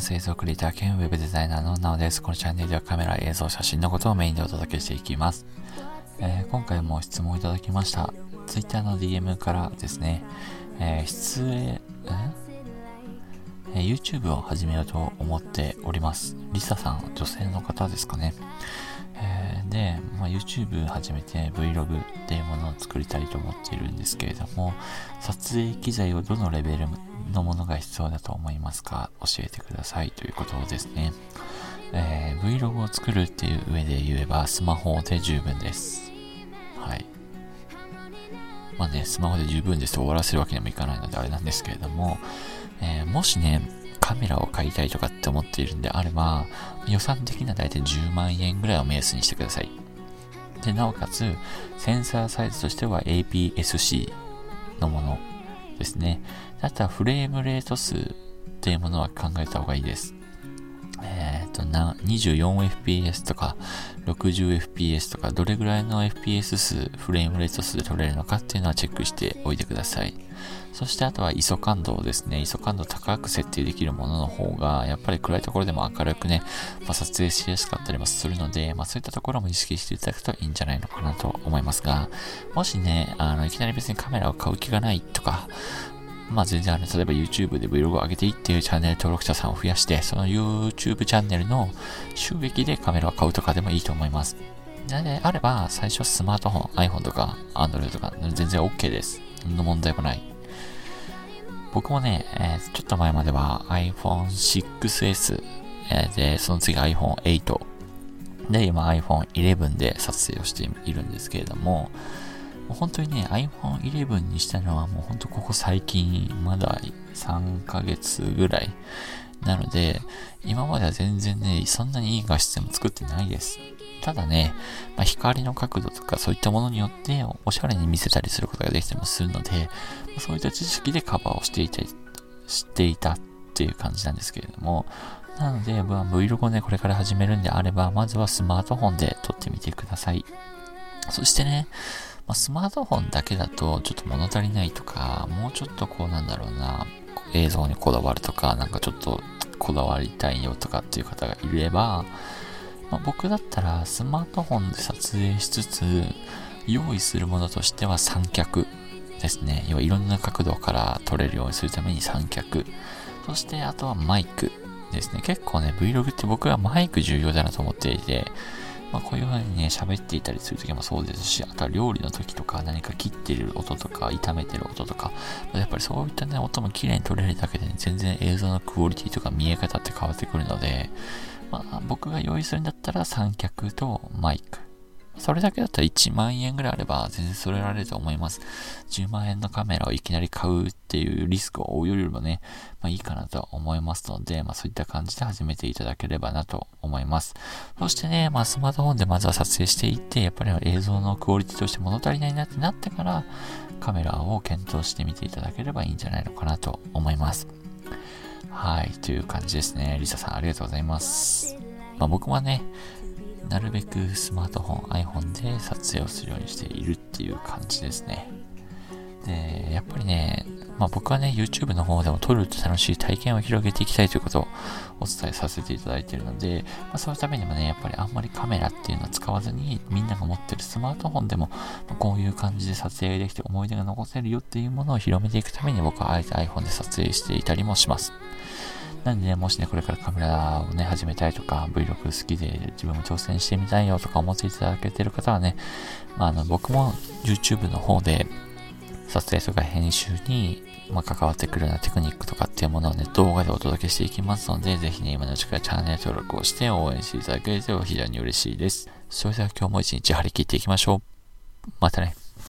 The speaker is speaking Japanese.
ます。映像クリエイター兼ウェブデザイナーのなおです。このチャンネルではカメラ、映像、写真のことをメインでお届けしていきます。えー、今回も質問いただきました。Twitter の DM からですね、えー、出演、えー、YouTube を始めようと思っております。リサさん、女性の方ですかね。えー、で、まあ、YouTube 始めて Vlog っていうものを作りたいと思っているんですけれども、撮影機材をどのレベルのものが必要だと思いますか？教えてくださいということですね。えー、Vlog を作るっていう上で言えばスマホで十分です。はい。まあね、スマホで十分ですと終わらせるわけにもいかないのであれなんですけれども、えー、もしね、カメラを買いたいとかって思っているんであれば、予算的には大体10万円ぐらいを目安にしてください。で、なおかつ、センサーサイズとしては APS-C のものですね。あとはフレームレート数っていうものは考えた方がいいです。えっ、と、24fps とか 60fps とかどれぐらいの fps 数、フレームレート数で取れるのかっていうのはチェックしておいてください。そしてあとは ISO 感度ですね。ISO 感度高く設定できるものの方が、やっぱり暗いところでも明るくね、まあ、撮影しやすかったりもするので、まあそういったところも意識していただくといいんじゃないのかなと思いますが、もしね、あの、いきなり別にカメラを買う気がないとか、まあ全然あの、例えば YouTube で Vlog を上げていっていうチャンネル登録者さんを増やして、その YouTube チャンネルの収益でカメラを買うとかでもいいと思います。であれば、最初スマートフォン、iPhone とか Android とか全然 OK です。何の問題もない。僕もね、えー、ちょっと前までは iPhone 6S、えー、で、その次 iPhone 8で、今 iPhone 11で撮影をしているんですけれども、もう本当にね、iPhone 11にしたのはもう本当ここ最近、まだ3ヶ月ぐらい。なので、今までは全然ね、そんなにいい画質でも作ってないです。ただね、まあ、光の角度とかそういったものによっておしゃれに見せたりすることができたりもするので、そういった知識でカバーをしていた、していたっていう感じなんですけれども、なので、まあ、Vlog をね、これから始めるんであれば、まずはスマートフォンで撮ってみてください。そしてね、まあ、スマートフォンだけだとちょっと物足りないとか、もうちょっとこうなんだろうな、映像にこだわるとか、なんかちょっとこだわりたいよとかっていう方がいれば、まあ、僕だったらスマートフォンで撮影しつつ、用意するものとしては三脚ですね。要はいろんな角度から撮れるようにするために三脚。そしてあとはマイクですね。結構ね、Vlog って僕はマイク重要だなと思っていて、まあ、こういうふうにね、喋っていたりするときもそうですし、あとは料理の時とか何か切ってる音とか、炒めてる音とか、やっぱりそういったね、音も綺麗に撮れるだけで、ね、全然映像のクオリティとか見え方って変わってくるので、まあ、僕が用意するんだったら三脚とマイク。それだけだったら1万円ぐらいあれば全然揃えられると思います。10万円のカメラをいきなり買うっていうリスクを負うよりもね、まあいいかなと思いますので、まあそういった感じで始めていただければなと思います。そしてね、まあスマートフォンでまずは撮影していって、やっぱり映像のクオリティとして物足りないなってなってから、カメラを検討してみていただければいいんじゃないのかなと思います。はい、という感じですね。リサさんありがとうございます。まあ僕はね、なるべくスマートフォン、iPhone で撮影をするようにしているっていう感じですね。で、やっぱりね、まあ僕はね、YouTube の方でも撮ると楽しい体験を広げていきたいということをお伝えさせていただいているので、まあそのためにもね、やっぱりあんまりカメラっていうのは使わずに、みんなが持ってるスマートフォンでも、まこういう感じで撮影できて思い出が残せるよっていうものを広めていくために僕はあえて iPhone で撮影していたりもします。なんでね、もしね、これからカメラをね、始めたいとか、Vlog 好きで自分も挑戦してみたいよとか思っていただけてる方はね、まあ、あの、僕も YouTube の方で、撮影とか編集に、ま、関わってくるようなテクニックとかっていうものをね、動画でお届けしていきますので、ぜひね、今のうちからチャンネル登録をして応援していただけると非常に嬉しいです。それでは今日も一日張り切っていきましょう。またね。